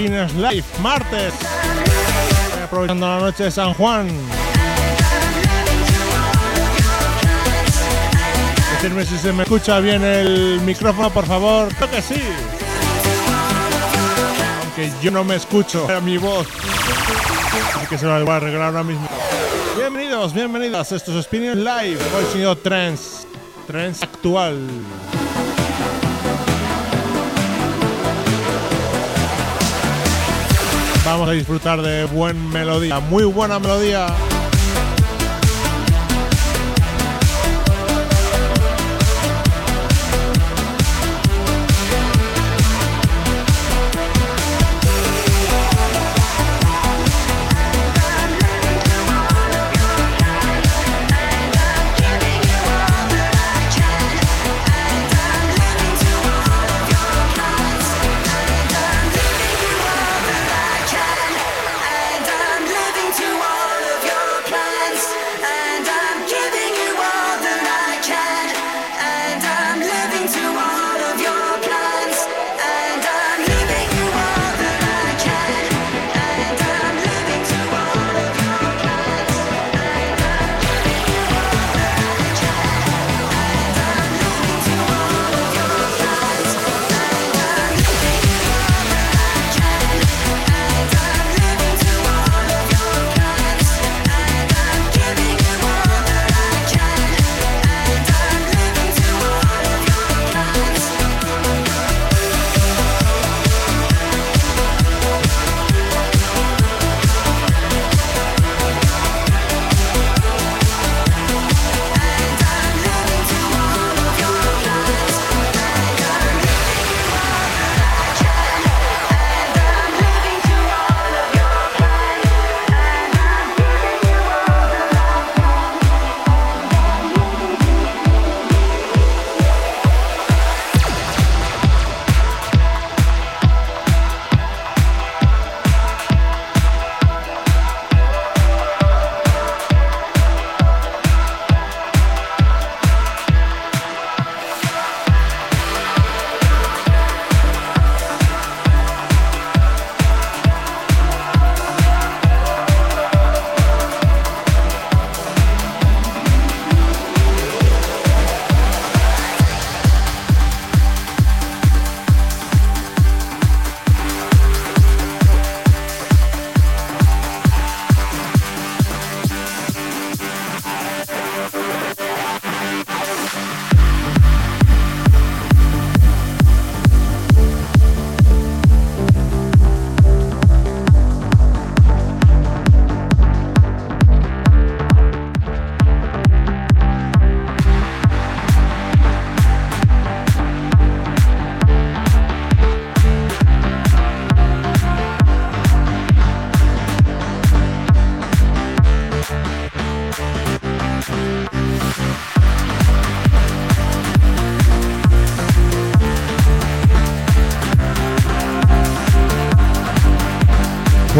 Spinners Live, martes. Aprovechando la noche de San Juan. Decirme si se me escucha bien el micrófono, por favor. Creo que sí. Aunque yo no me escucho a mi voz. Así que se lo voy a arreglar ahora mismo. Bienvenidos, bienvenidas. Esto es Spinners Live. Hoy señor Trends. Trends actual. Vamos a disfrutar de buen melodía, muy buena melodía.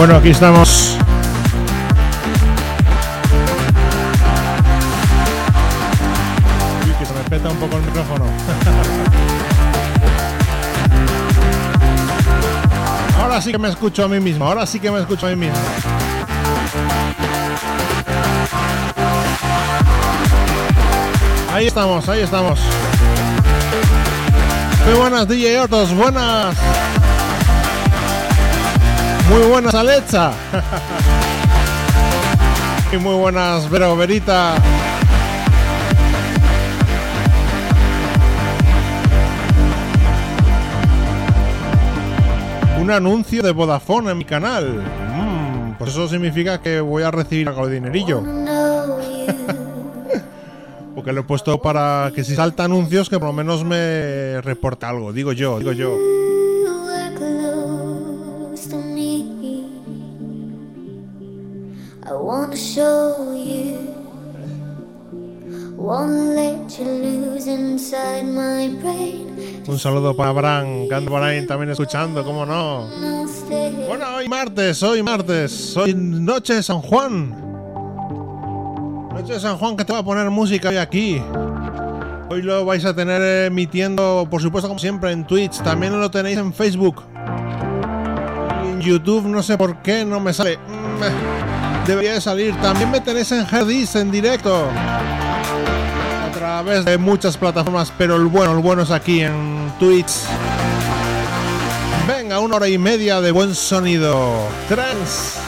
Bueno, aquí estamos. Uy, que se me peta un poco el micrófono. ahora sí que me escucho a mí mismo, ahora sí que me escucho a mí mismo. Ahí estamos, ahí estamos. Muy buenas DJ Otos, buenas. Muy buenas Alexa. y muy buenas Vero Verita. Un anuncio de Vodafone en mi canal. Mm, pues eso significa que voy a recibir algo de dinerillo. Porque lo he puesto para que si salta anuncios que por lo menos me reporte algo. Digo yo, digo yo. Un saludo para Bran, que por ahí también escuchando, ¿cómo no? Bueno, hoy martes, hoy martes, hoy noche San Juan. Noche San Juan que te va a poner música hoy aquí. Hoy lo vais a tener emitiendo, por supuesto, como siempre, en Twitch. También lo tenéis en Facebook. En YouTube, no sé por qué, no me sale. Mm, debería de salir. También me tenéis en Herdis en directo través de muchas plataformas, pero el bueno, el bueno es aquí en Twitch. Venga, una hora y media de buen sonido. Trans.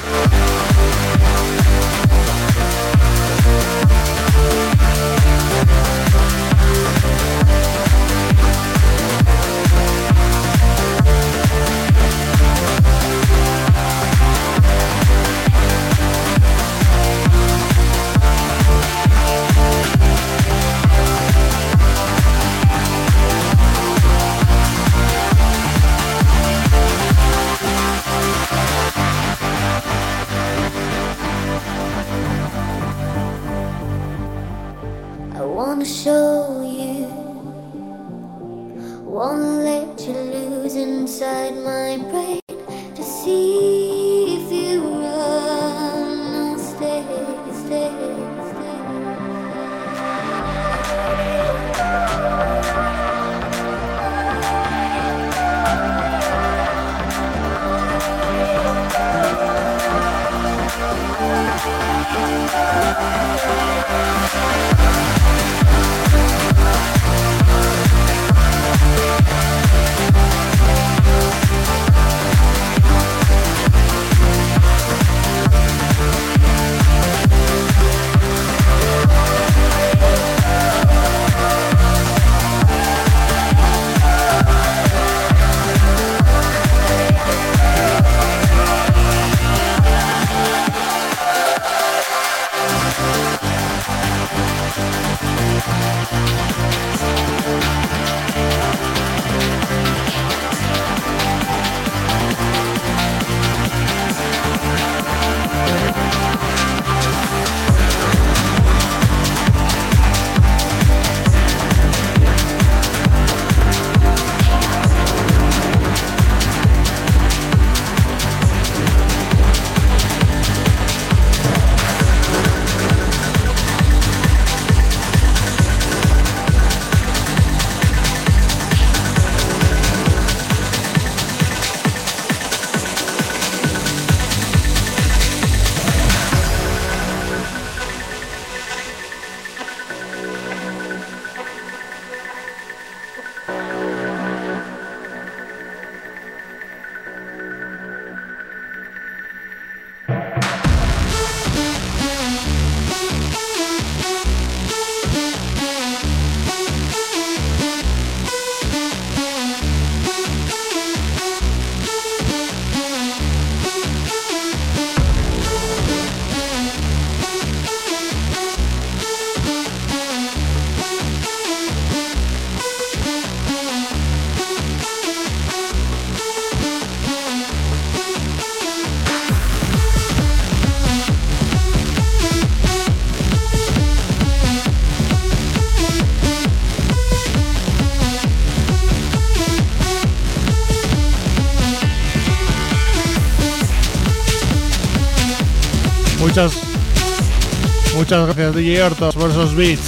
Muchas gracias DJ Hortos por esos beats.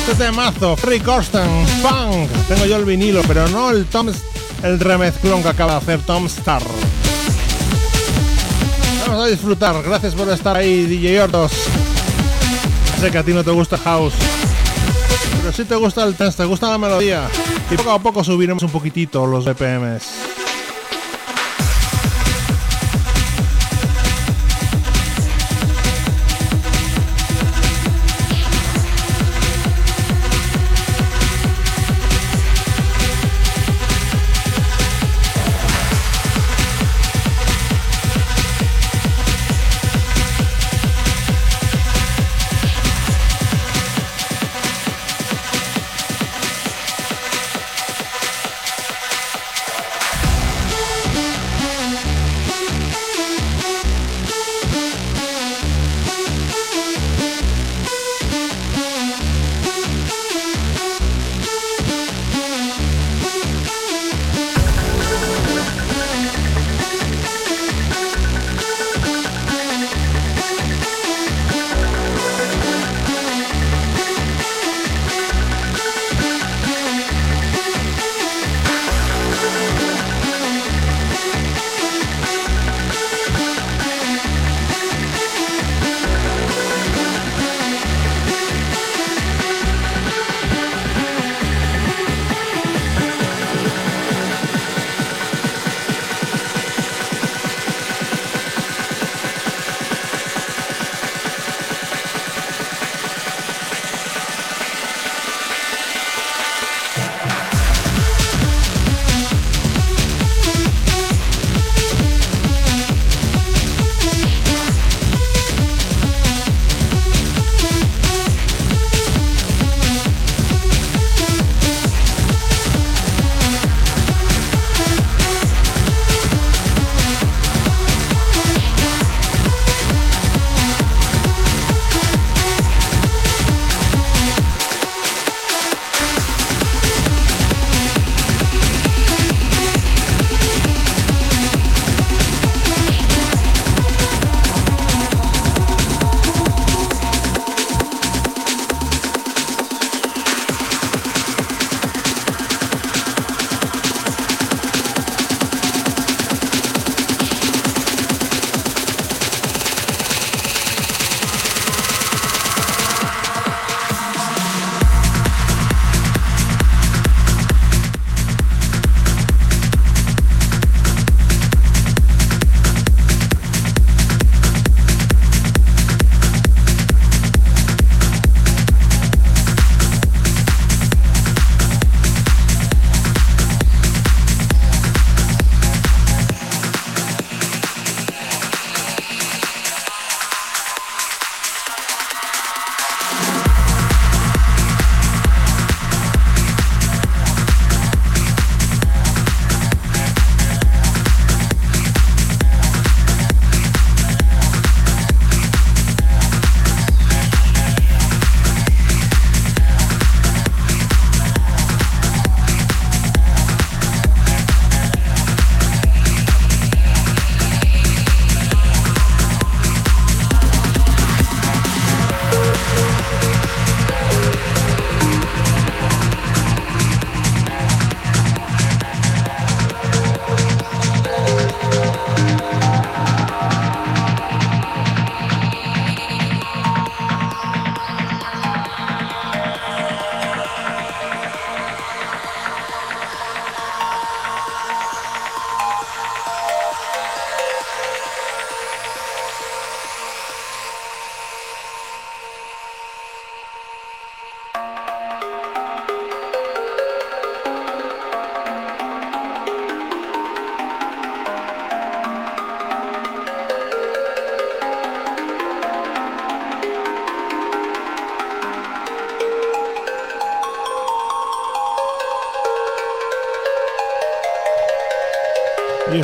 Este temazo, Free Corsten, Punk. Tengo yo el vinilo, pero no el Tom, el remezclón que acaba de hacer Tom Star. Vamos a disfrutar. Gracias por estar ahí, DJ Hortos. Sé que a ti no te gusta House, pero si te gusta el dance, te gusta la melodía. Y poco a poco subiremos un poquitito los BPMs.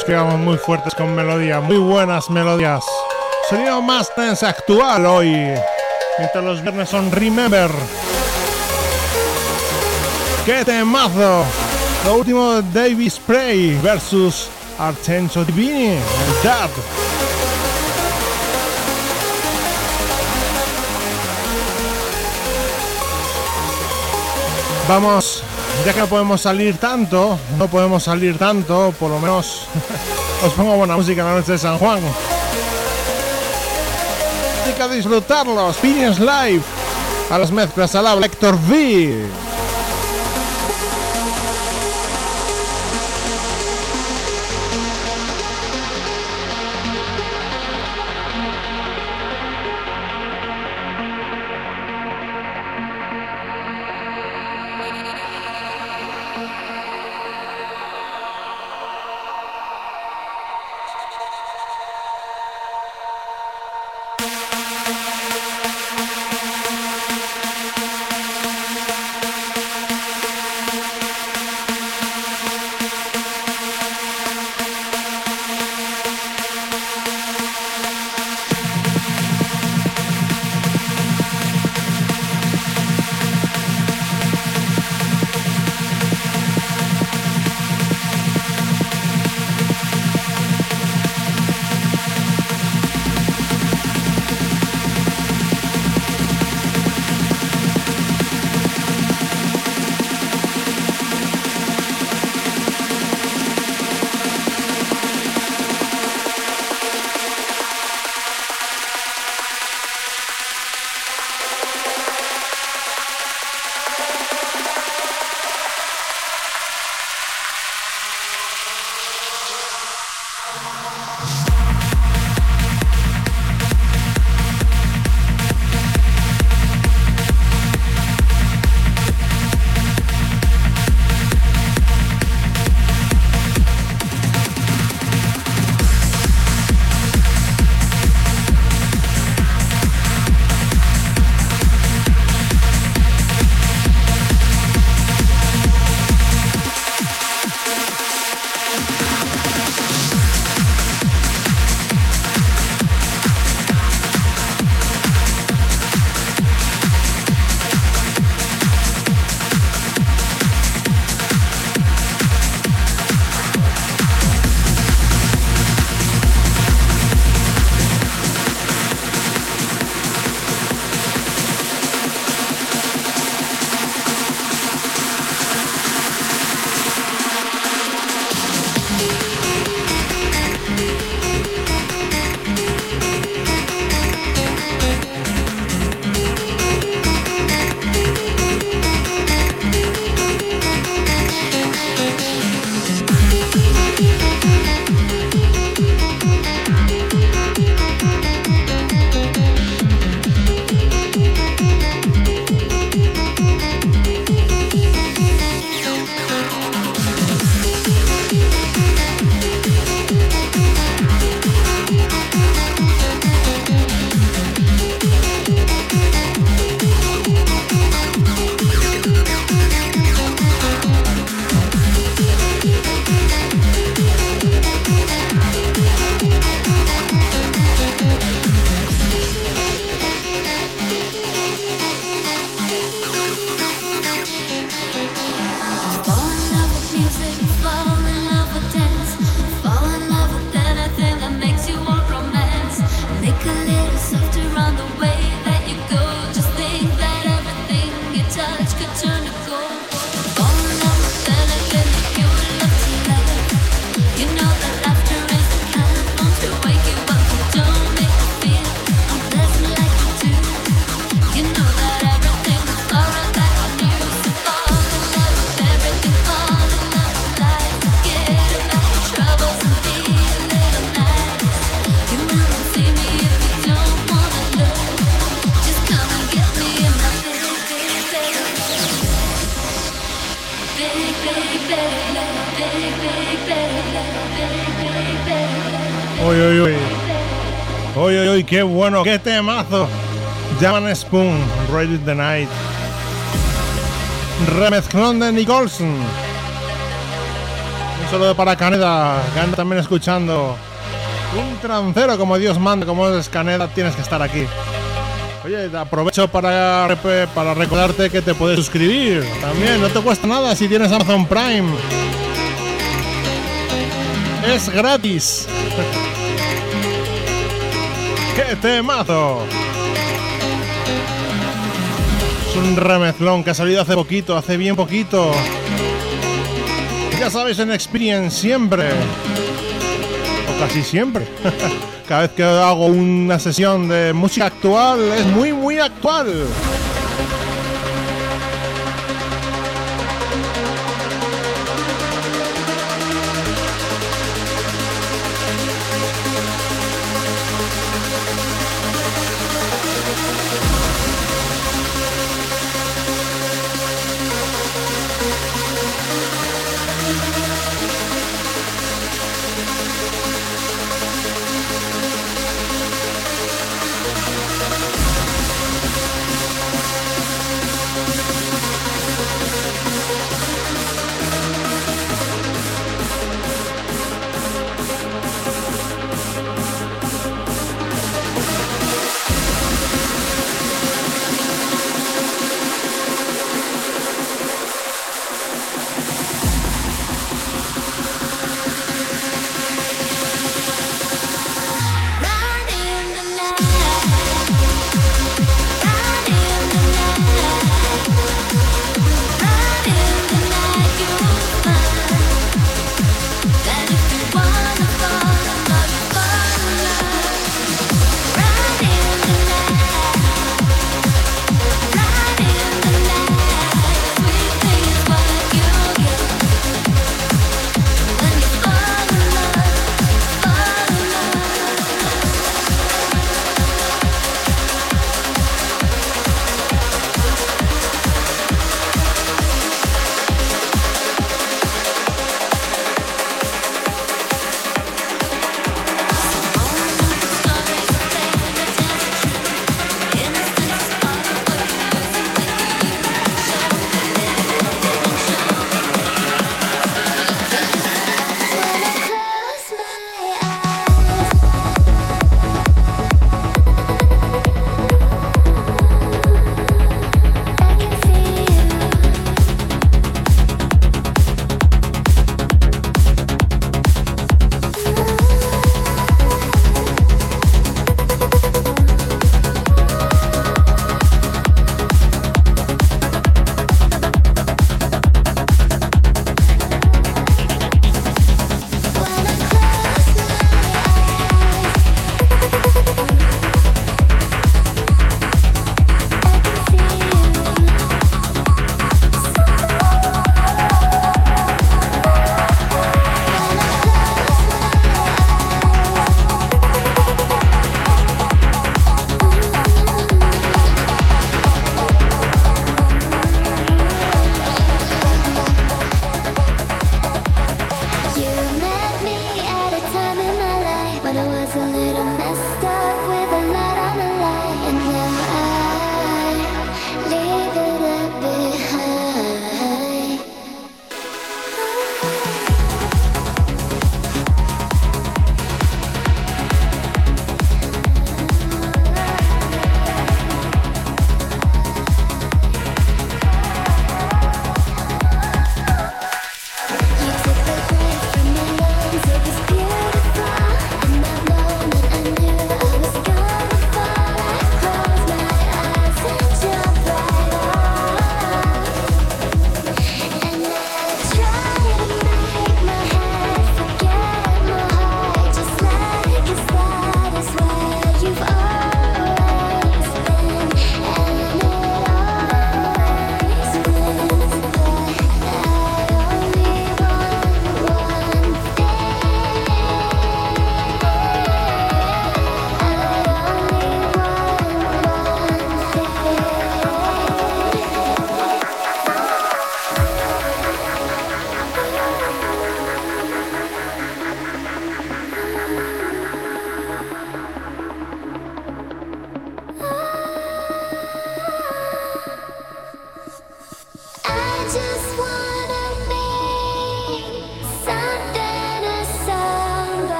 Ellos que muy fuertes con melodía, muy buenas melodías. Sonido más tense actual hoy. Mientras los viernes son Remember. ¡Qué temazo! Lo último de David Spray versus Artenso Divini, el Dad. Vamos, ya que no podemos salir tanto, no podemos salir tanto, por lo menos os pongo buena música en la noche de San Juan. Hay que disfrutarlo, Experience Live, a las mezclas al lado, Héctor V. bueno, qué temazo. Llaman Spoon, Ready the Night. Remezclón de Nicholson. saludo para Caneda, que anda también escuchando. Un trancero como Dios manda, como es Caneda, tienes que estar aquí. Oye, aprovecho para, para recordarte que te puedes suscribir. También, no te cuesta nada si tienes Amazon Prime. Es gratis. ¡Qué temazo! Es un remezlón que ha salido hace poquito, hace bien poquito. Ya sabéis, en Experience siempre. O casi siempre. Cada vez que hago una sesión de música actual es muy, muy actual.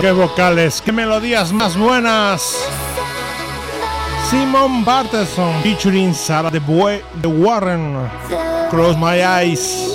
Qué vocales, qué melodías más buenas. Simon Barteson featuring Sarah de, de Warren. Close my eyes.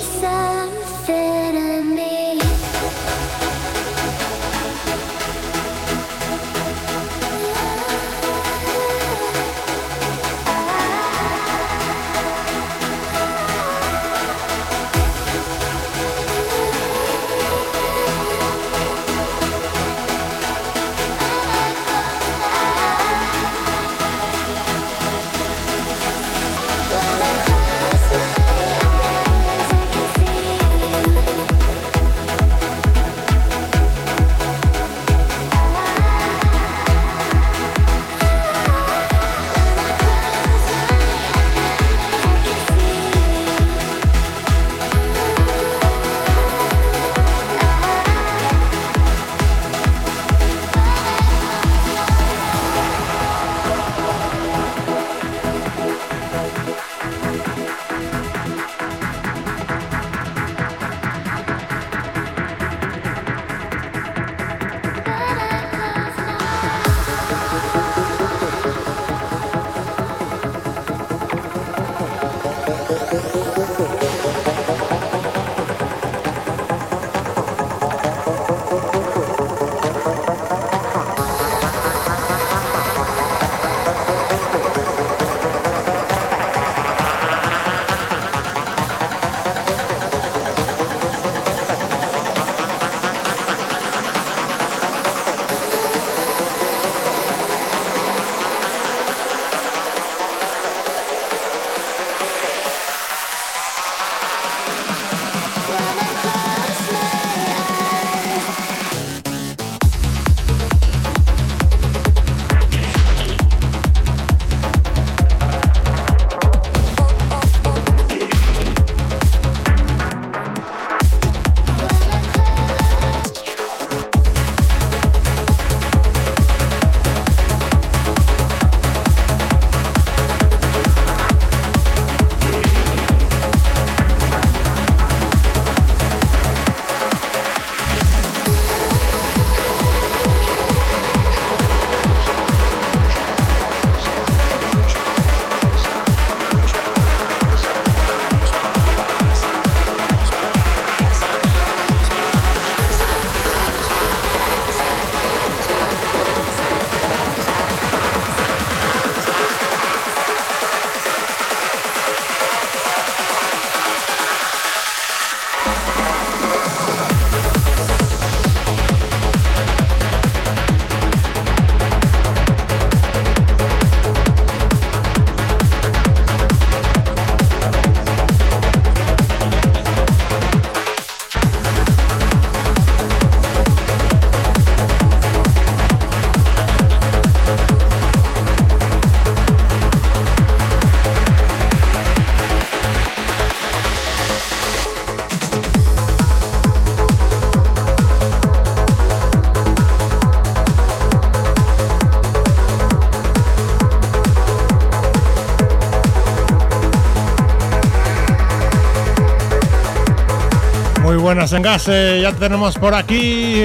En Gase, ya tenemos por aquí.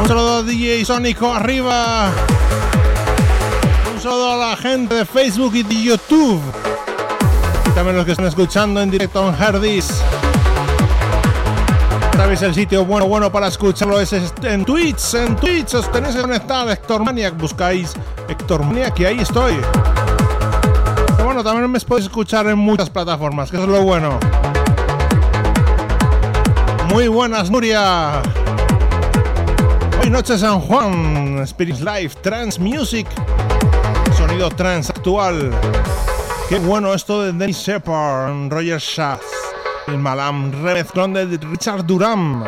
Un saludo a DJ Sónico arriba. Un saludo a la gente de Facebook y de YouTube. También los que están escuchando en directo en Herdis. Sabéis el sitio bueno bueno para escucharlo es en Twitch. En Twitch os tenéis que conectar Héctor Maniac. Buscáis Héctor Maniac y ahí estoy también me podéis escuchar en muchas plataformas, que eso es lo bueno. Muy buenas, Nuria. Hoy noche San Juan, Spirit Life, Trans Music, sonido trans actual. Qué bueno esto de Dennis Shepard, Roger Schatz, el Malam remezclón de Richard Durham.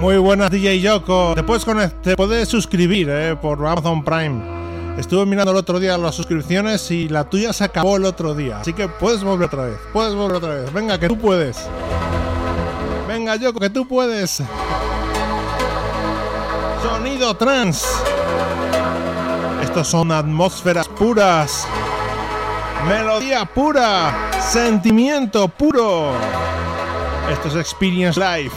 Buenas DJ Yoko. Te puedes, te puedes suscribir eh, por Amazon Prime. Estuve mirando el otro día las suscripciones y la tuya se acabó el otro día. Así que puedes volver otra vez. Puedes volver otra vez. Venga, que tú puedes. Venga, Yoko, que tú puedes. Sonido trans. Estos son atmósferas puras. Melodía pura. Sentimiento puro. Esto es Experience Live.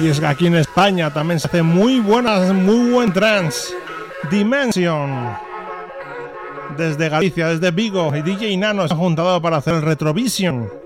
Y es que aquí en España también se hace muy buenas, muy buen trance. Dimension. Desde Galicia, desde Vigo y DJ Nano se han juntado para hacer el Retrovision.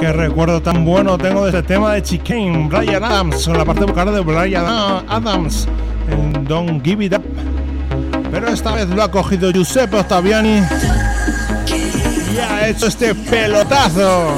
Qué recuerdo tan bueno tengo de este tema de Chicane, Brian Adams, la parte vocal de Brian Adams en Don't Give It Up. Pero esta vez lo ha cogido Giuseppe Ottaviani y ha hecho este pelotazo.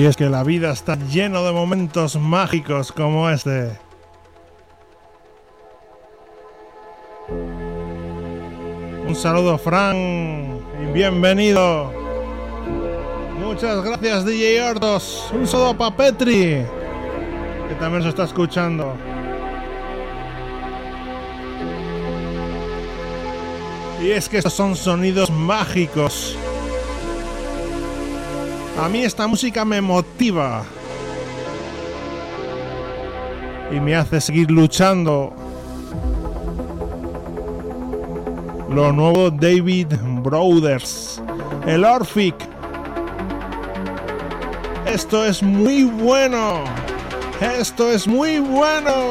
Y es que la vida está lleno de momentos mágicos como este. Un saludo, Fran, y bienvenido. Muchas gracias, DJ Hortos. Un saludo para Petri, que también se está escuchando. Y es que estos son sonidos mágicos. A mí esta música me motiva. Y me hace seguir luchando. Lo nuevo David Brothers. El Orphic. Esto es muy bueno. Esto es muy bueno.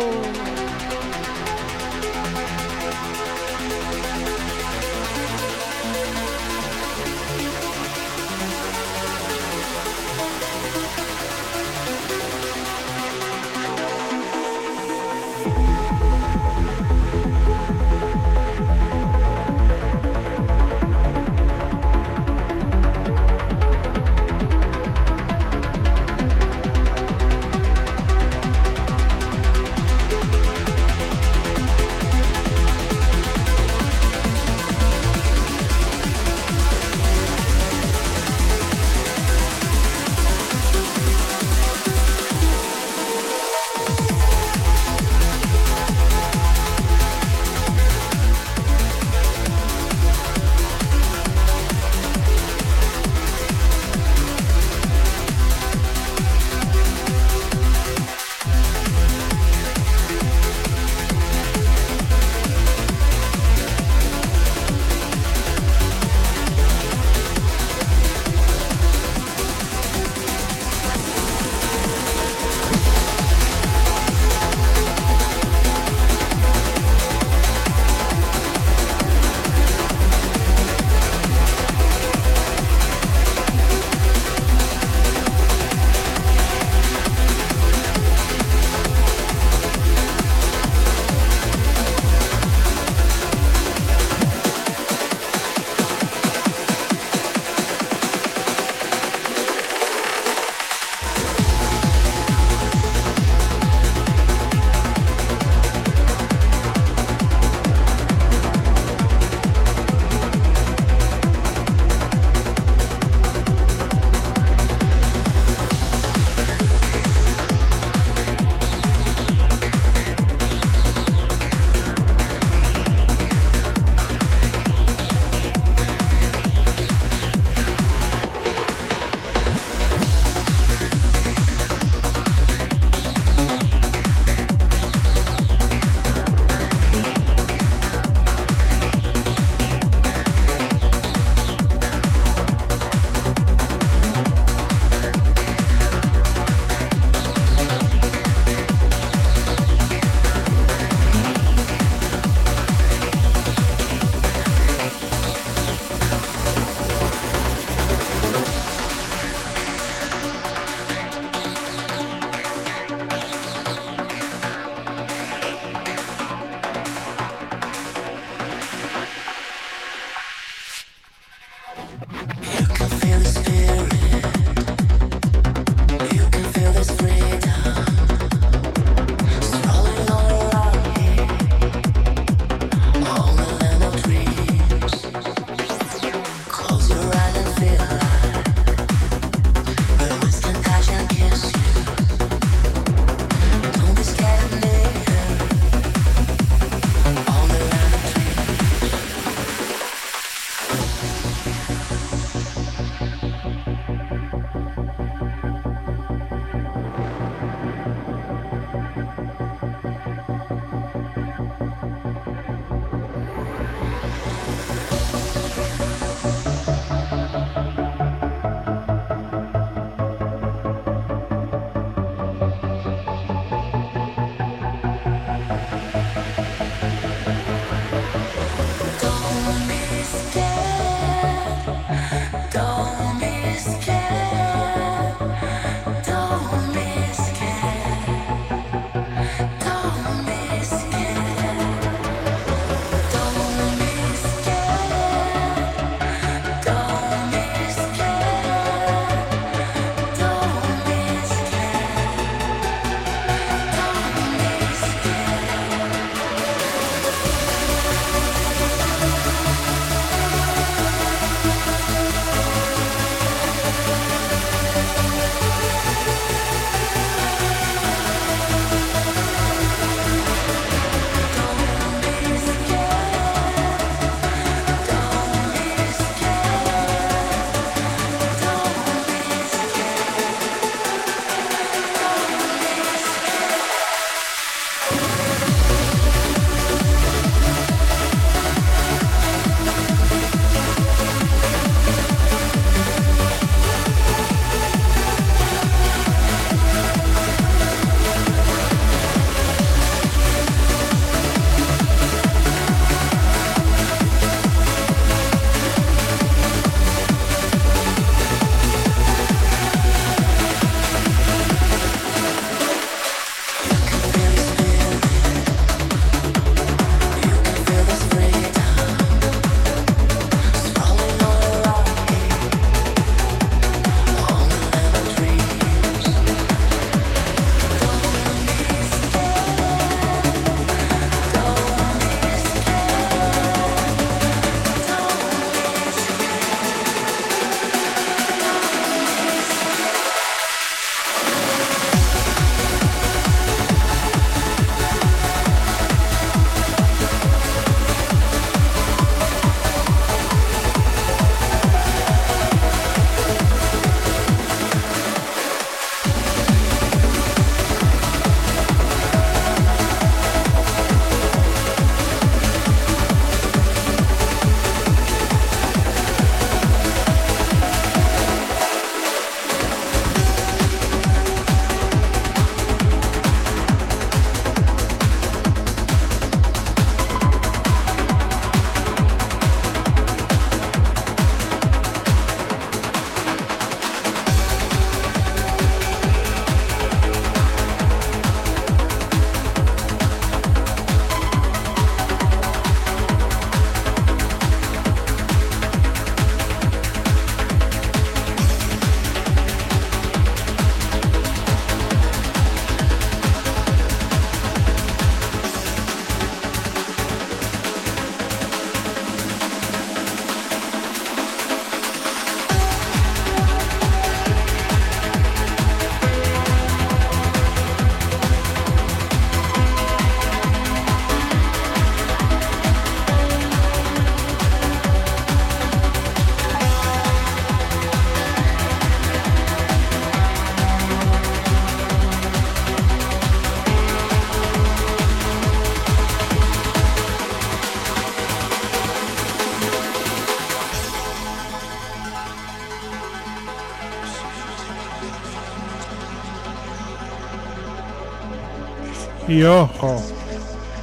Y ojo,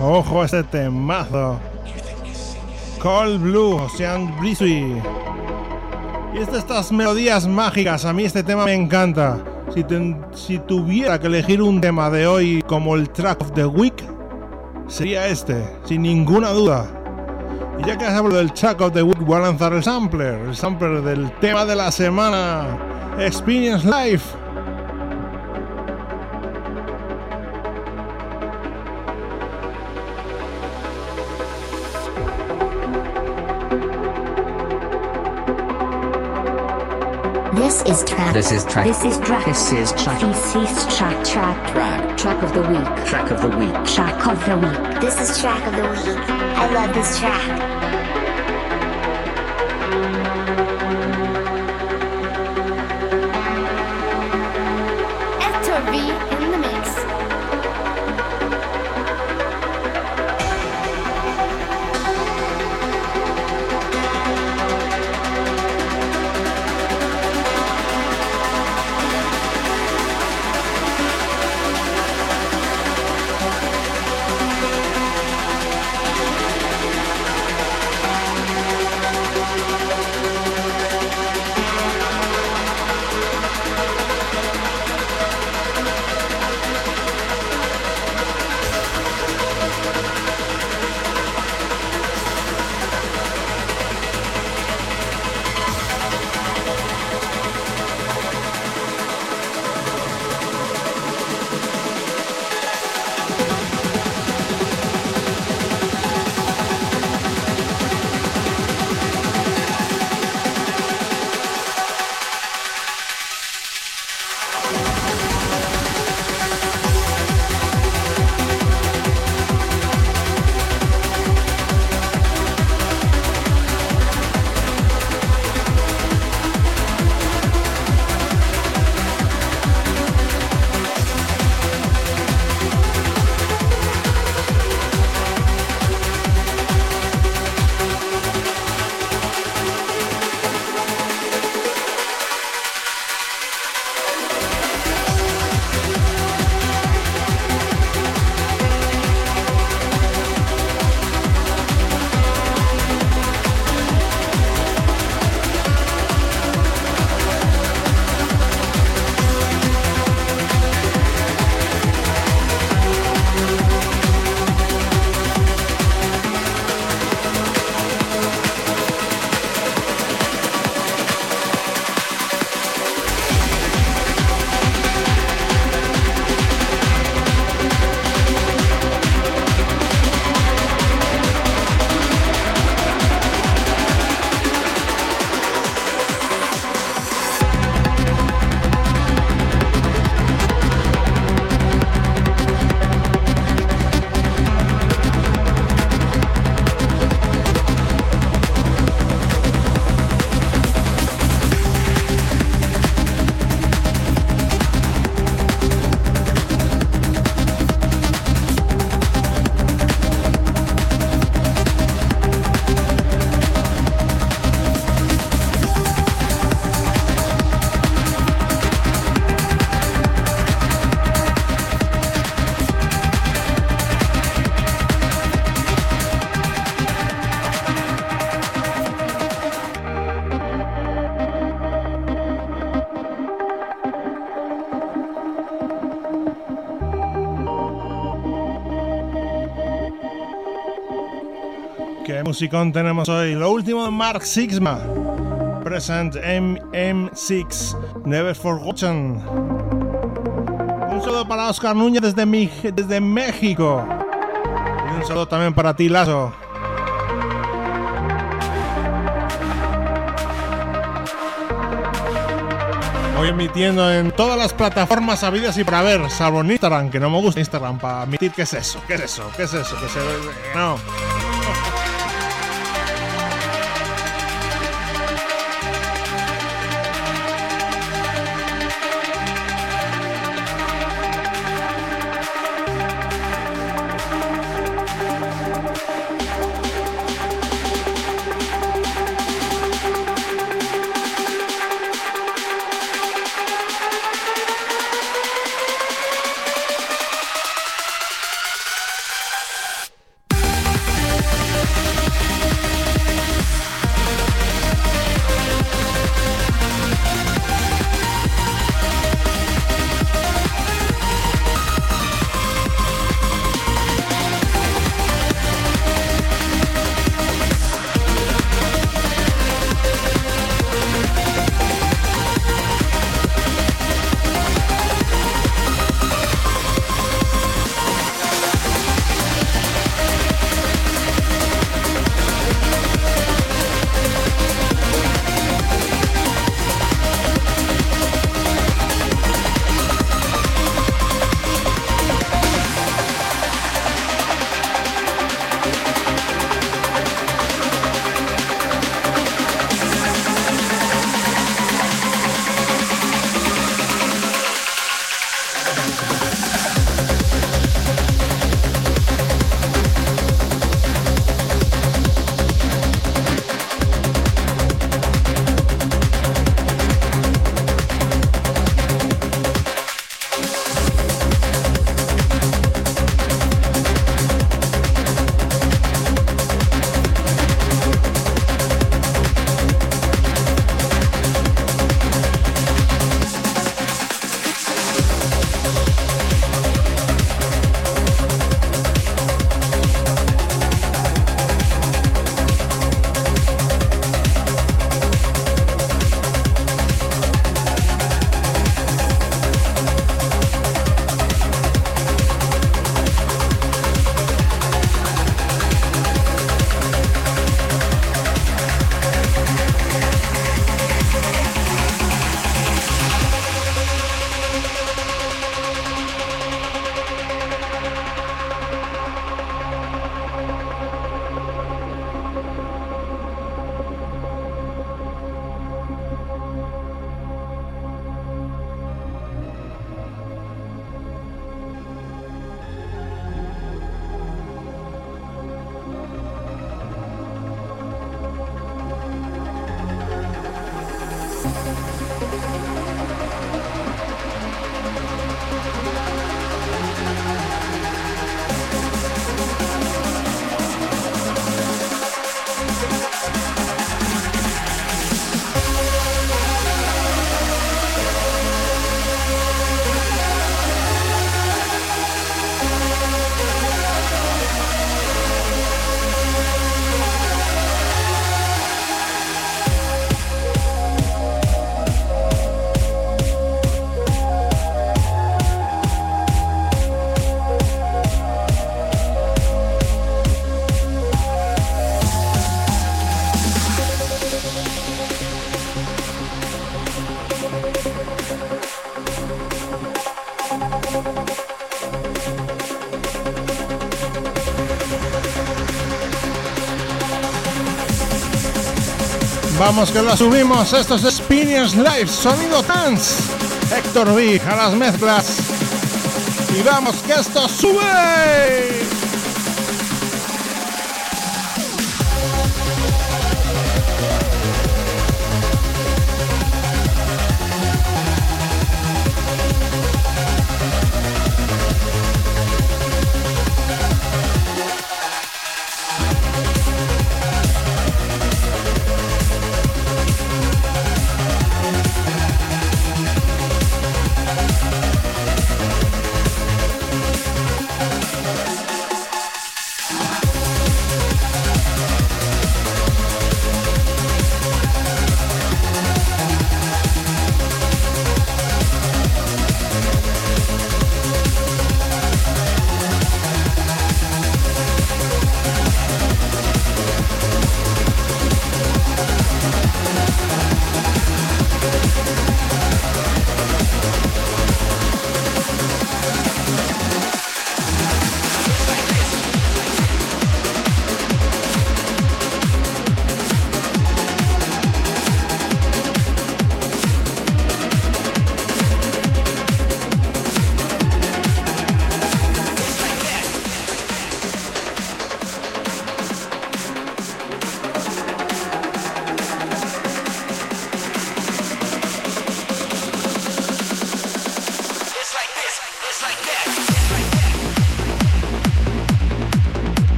ojo a este temazo. Cold Blue, Ocean Breezy. Y es de estas melodías mágicas, a mí este tema me encanta. Si, si tuviera que elegir un tema de hoy como el track of the week, sería este, sin ninguna duda. Y ya que hablo del track of the week, voy a lanzar el sampler, el sampler del tema de la semana, Experience Life. Track. This is track. This is track. This is track. This is track. Track. Track. Track of the week. Track of the week. Track of the week. This is track of the week. I love this track. Musicón tenemos hoy? Lo último de Mark Sigma. Present MM6. Never Forgotten. Un saludo para Oscar Núñez desde, desde México. Y un saludo también para ti, Lazo. Voy emitiendo en todas las plataformas habidas y para ver, salvo en Instagram, que no me gusta Instagram para admitir qué es eso, qué es eso, qué es eso, que se no. Vamos que lo subimos. Esto es Live, sonido dance. Héctor V a las mezclas. Y vamos que esto sube.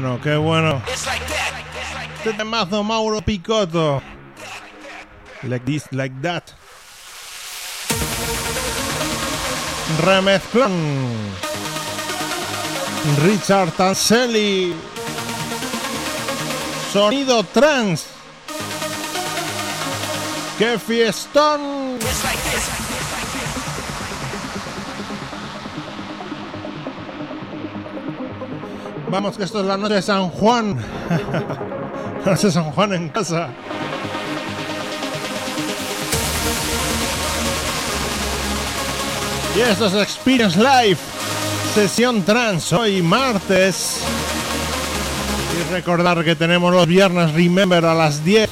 Bueno, qué bueno. Este temazo Mauro Picotto. Like this, like that. Remezclón. Richard Tanselli. Sonido trans. ¡Qué fiestón! Vamos, que esto es la noche de San Juan. noche de San Juan en casa. Y esto es Experience Live, sesión trans, hoy martes. Y recordar que tenemos los viernes Remember a las 10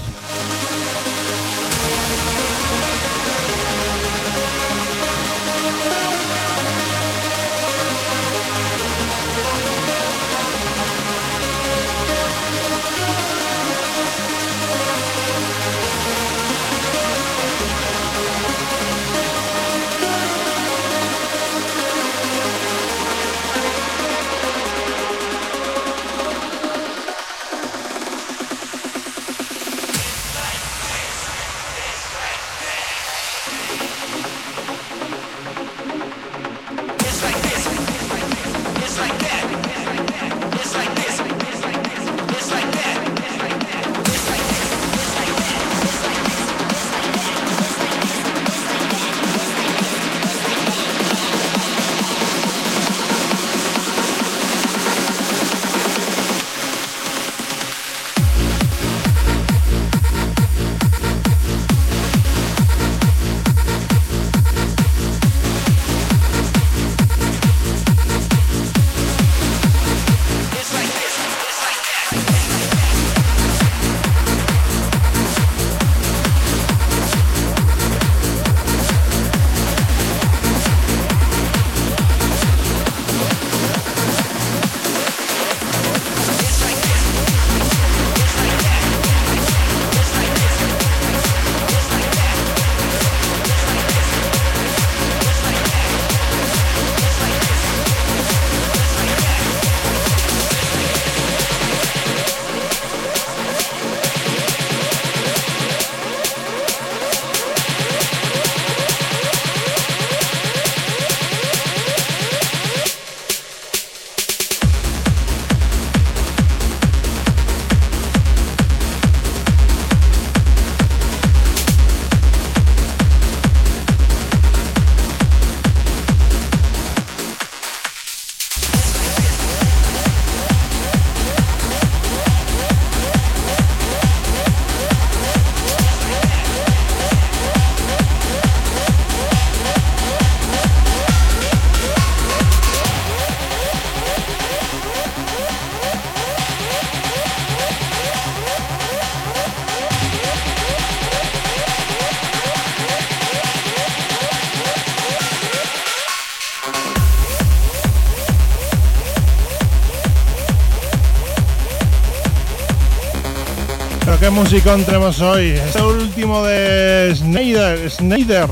qué musicón tenemos hoy. Este último de Snyder, Snyder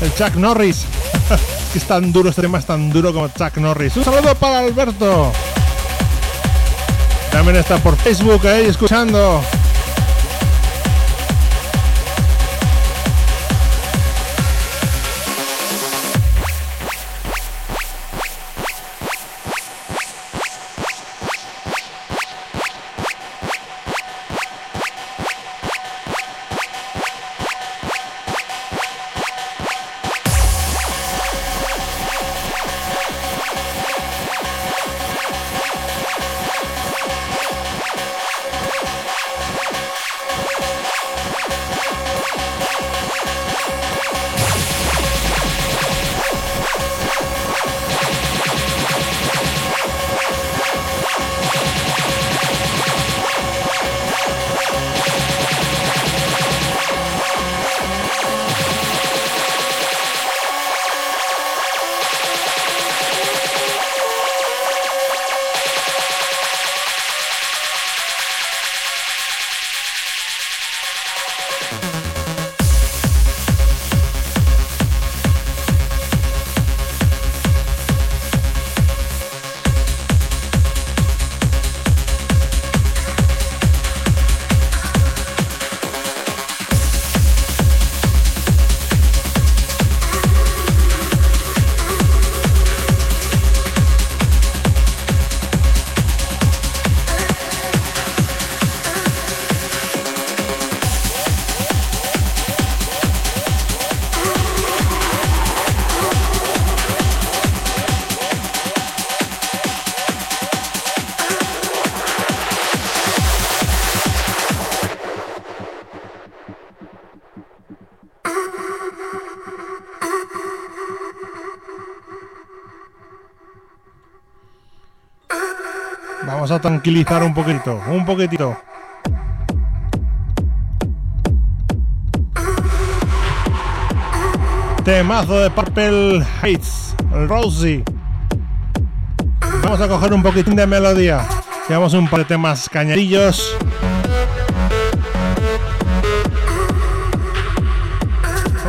el Chuck Norris. es tan duro, este tema es tan duro como Chuck Norris. Un saludo para Alberto. También está por Facebook ahí escuchando. Tranquilizar un poquito, un poquitito. Temazo de Purple Heights, Rosie. Vamos a coger un poquitín de melodía. Llevamos un par de temas cañadillos.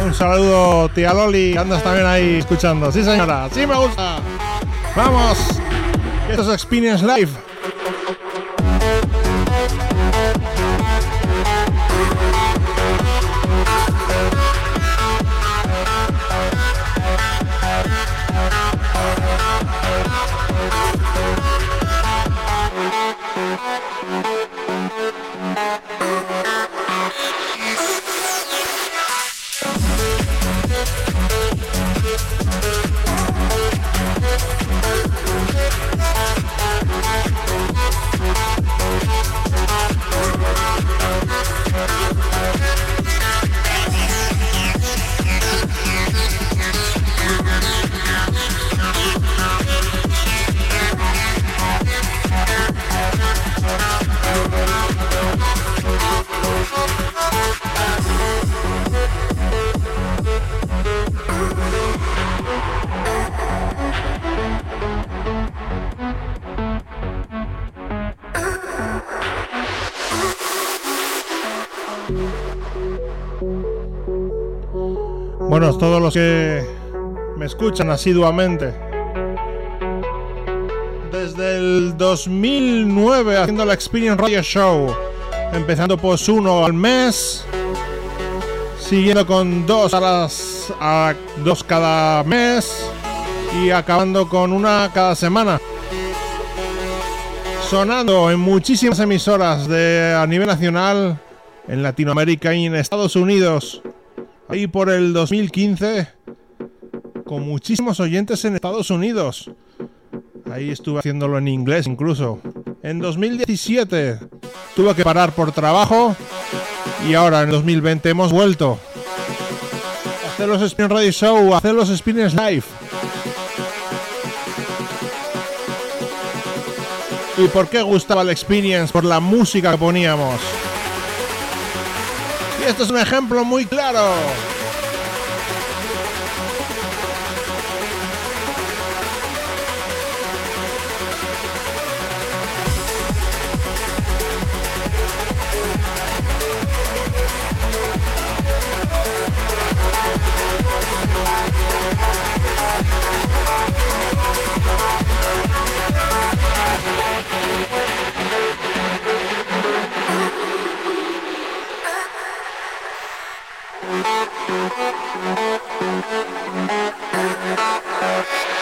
Un saludo, tía Loli. Andas también ahí escuchando. Sí, señora. Sí, me gusta. Vamos. Esto es Experience Live. Que me escuchan asiduamente. Desde el 2009 haciendo la Experience Radio Show. Empezando pues uno al mes. Siguiendo con dos a las a dos cada mes. Y acabando con una cada semana. Sonando en muchísimas emisoras de a nivel nacional, en Latinoamérica y en Estados Unidos ahí por el 2015 con muchísimos oyentes en Estados Unidos. Ahí estuve haciéndolo en inglés incluso. En 2017 tuve que parar por trabajo y ahora en 2020 hemos vuelto. hacer los Spin Radio Show, hacer los Spins Live. ¿Y por qué gustaba la Experience? Por la música que poníamos. Y esto es un ejemplo muy claro. Thank you.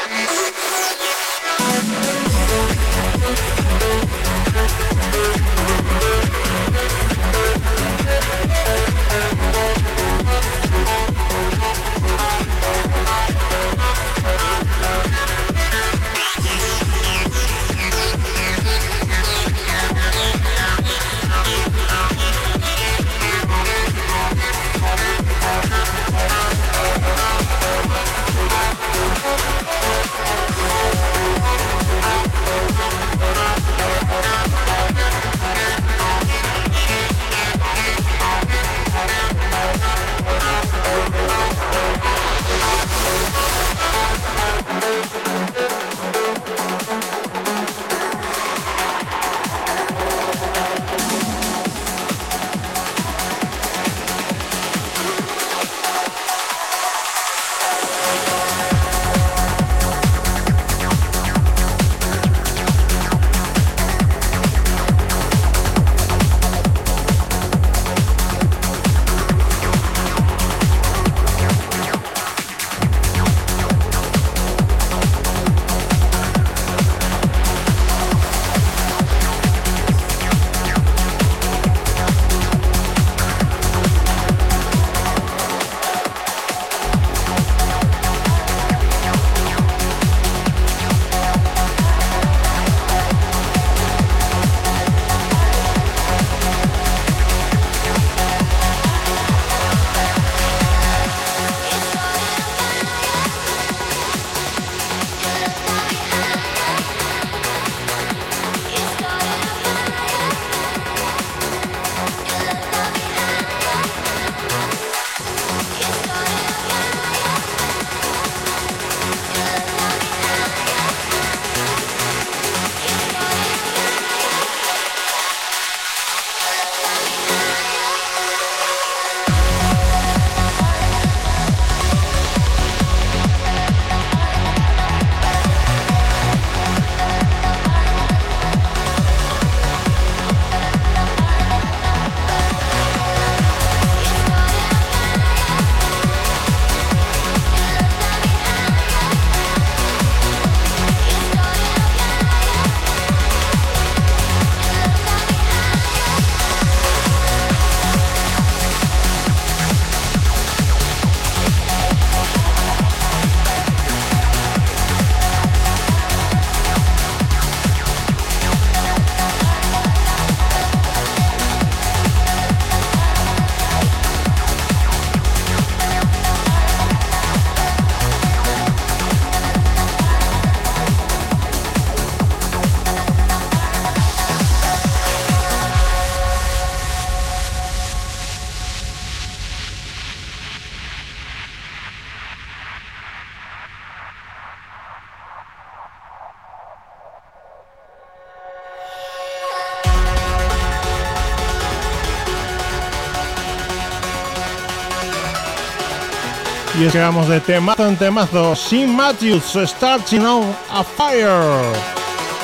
Y es de temazo en temazo. Sin Matthews, Starting on a Fire.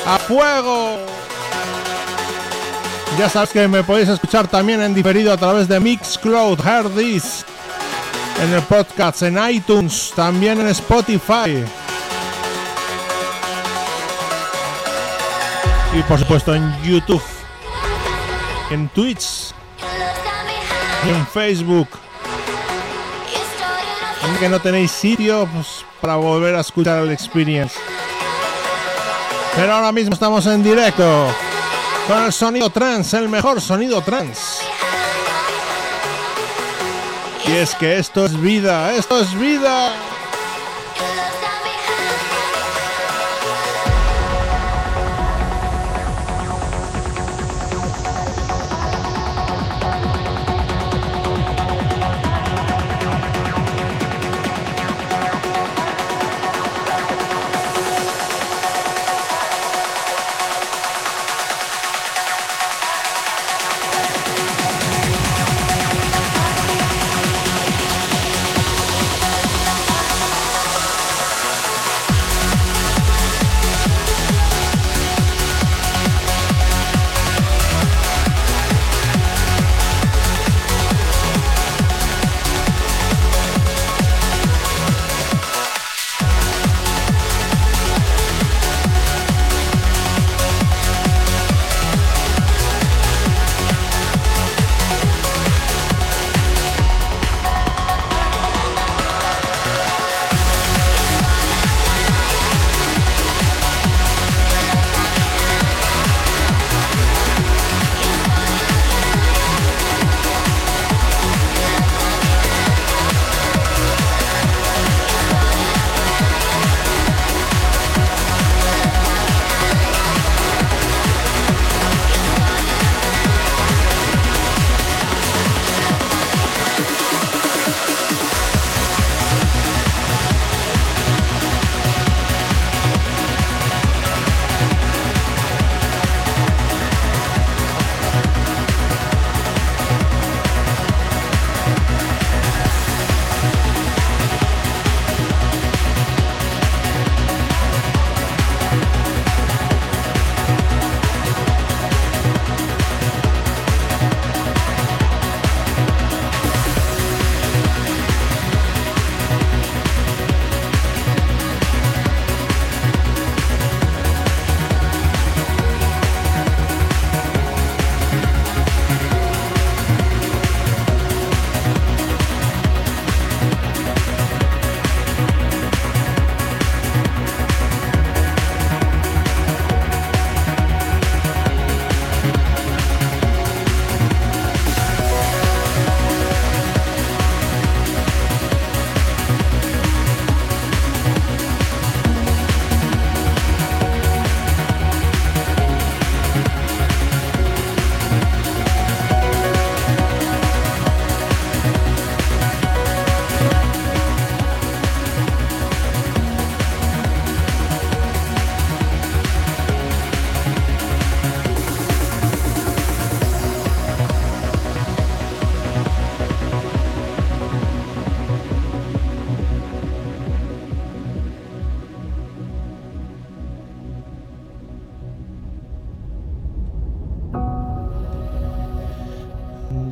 A fuego. Ya sabes que me podéis escuchar también en diferido a través de Mixcloud, Heard This, en el podcast, en iTunes, también en Spotify. Y por supuesto en YouTube, en Twitch, en Facebook que no tenéis sitio pues, para volver a escuchar el experience. Pero ahora mismo estamos en directo con el sonido trans, el mejor sonido trans. Y es que esto es vida, esto es vida.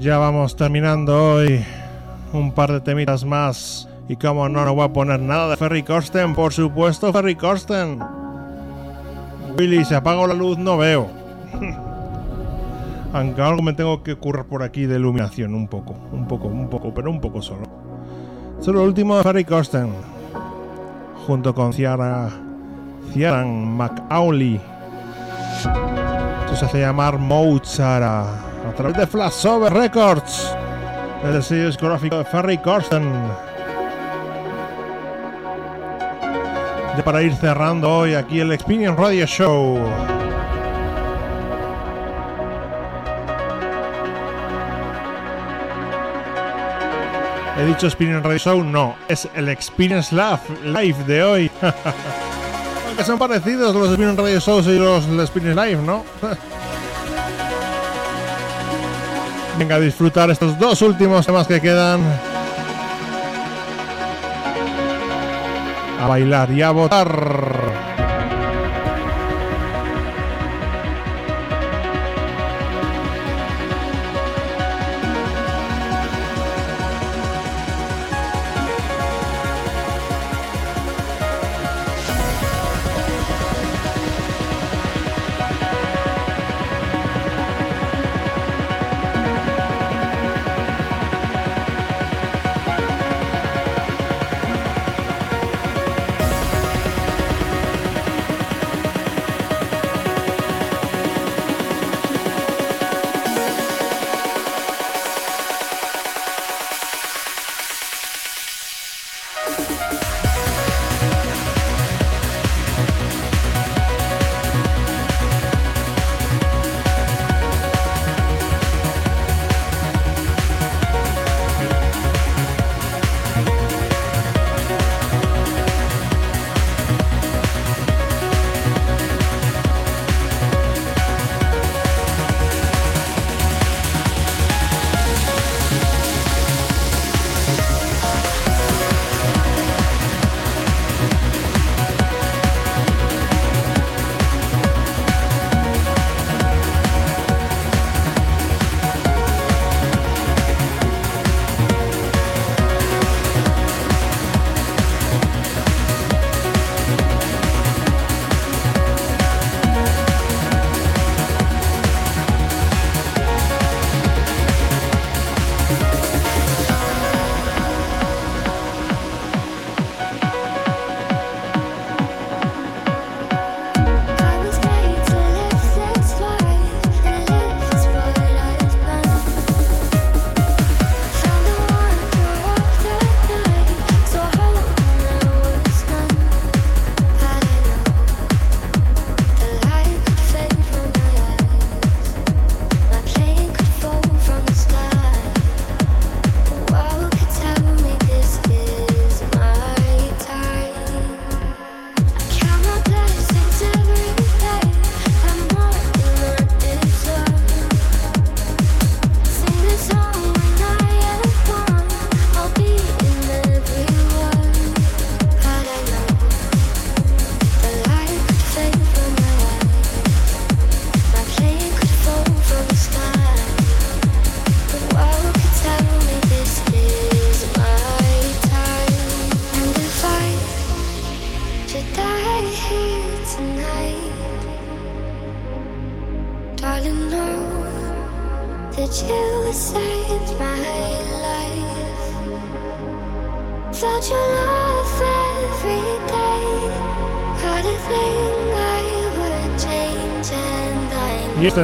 Ya vamos terminando hoy. Un par de temitas más. Y como no, no voy a poner nada de Ferry Corsten, por supuesto, Ferry Corsten. Willy, si apago la luz no veo. Aunque algo me tengo que currar por aquí de iluminación, un poco, un poco, un poco, pero un poco solo. Solo el último de Ferry Corsten. Junto con Ciara, Ciaran McAuley. Esto se hace llamar Mozart a través de Flashover Records, el sello discográfico de Ferry Corsten. Ya para ir cerrando hoy aquí el Experience Radio Show. He dicho Experience Radio Show, no, es el Experience Live de hoy. Aunque son parecidos los Experience Radio Shows y los Experience Live, ¿no? Venga a disfrutar estos dos últimos temas que quedan. A bailar y a votar.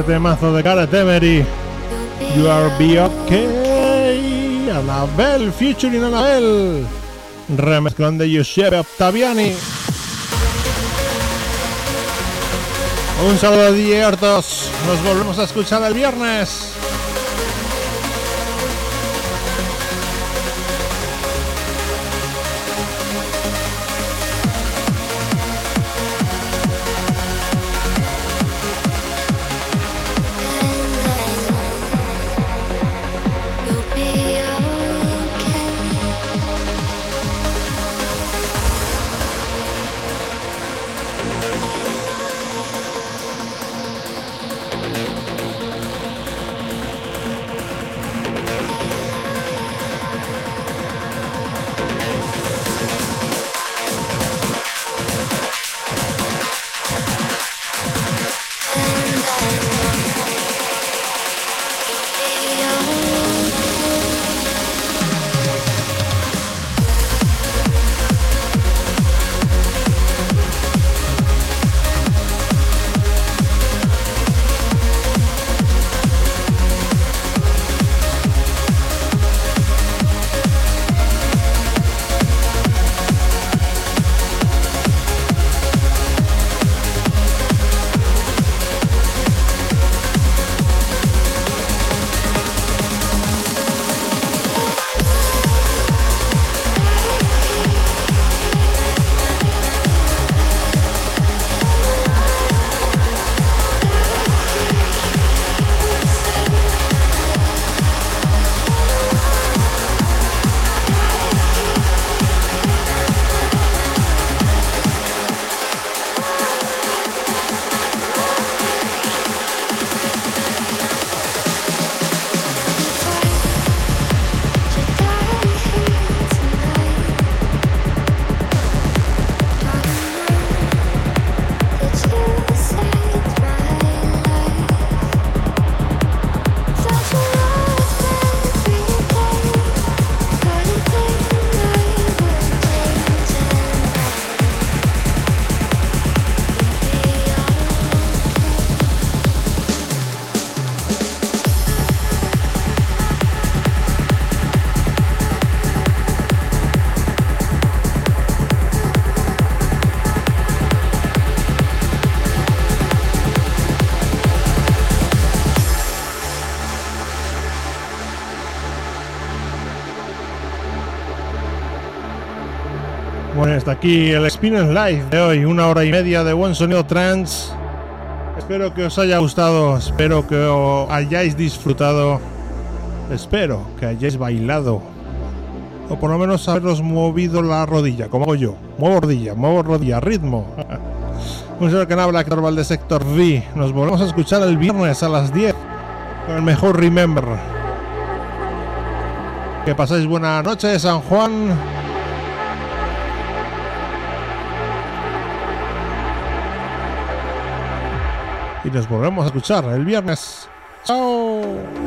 Temazo de Gareth Emery. You are be okay. Anabel featuring Anabel. Remezclón de Giuseppe Octaviani. Un saludo de Hortos. Nos volvemos a escuchar el viernes. Hasta aquí el Spinning Live de hoy, una hora y media de buen sonido trance. Espero que os haya gustado, espero que os hayáis disfrutado, espero que hayáis bailado, o por lo menos haberos movido la rodilla, como hago yo. Muevo rodilla, muevo rodilla, ritmo. Un señor que habla, Héctor de Sector V. Nos volvemos a escuchar el viernes a las 10 con el mejor Remember. Que pasáis buena noche, San Juan. Nos volvemos a escuchar el viernes. ¡Chao!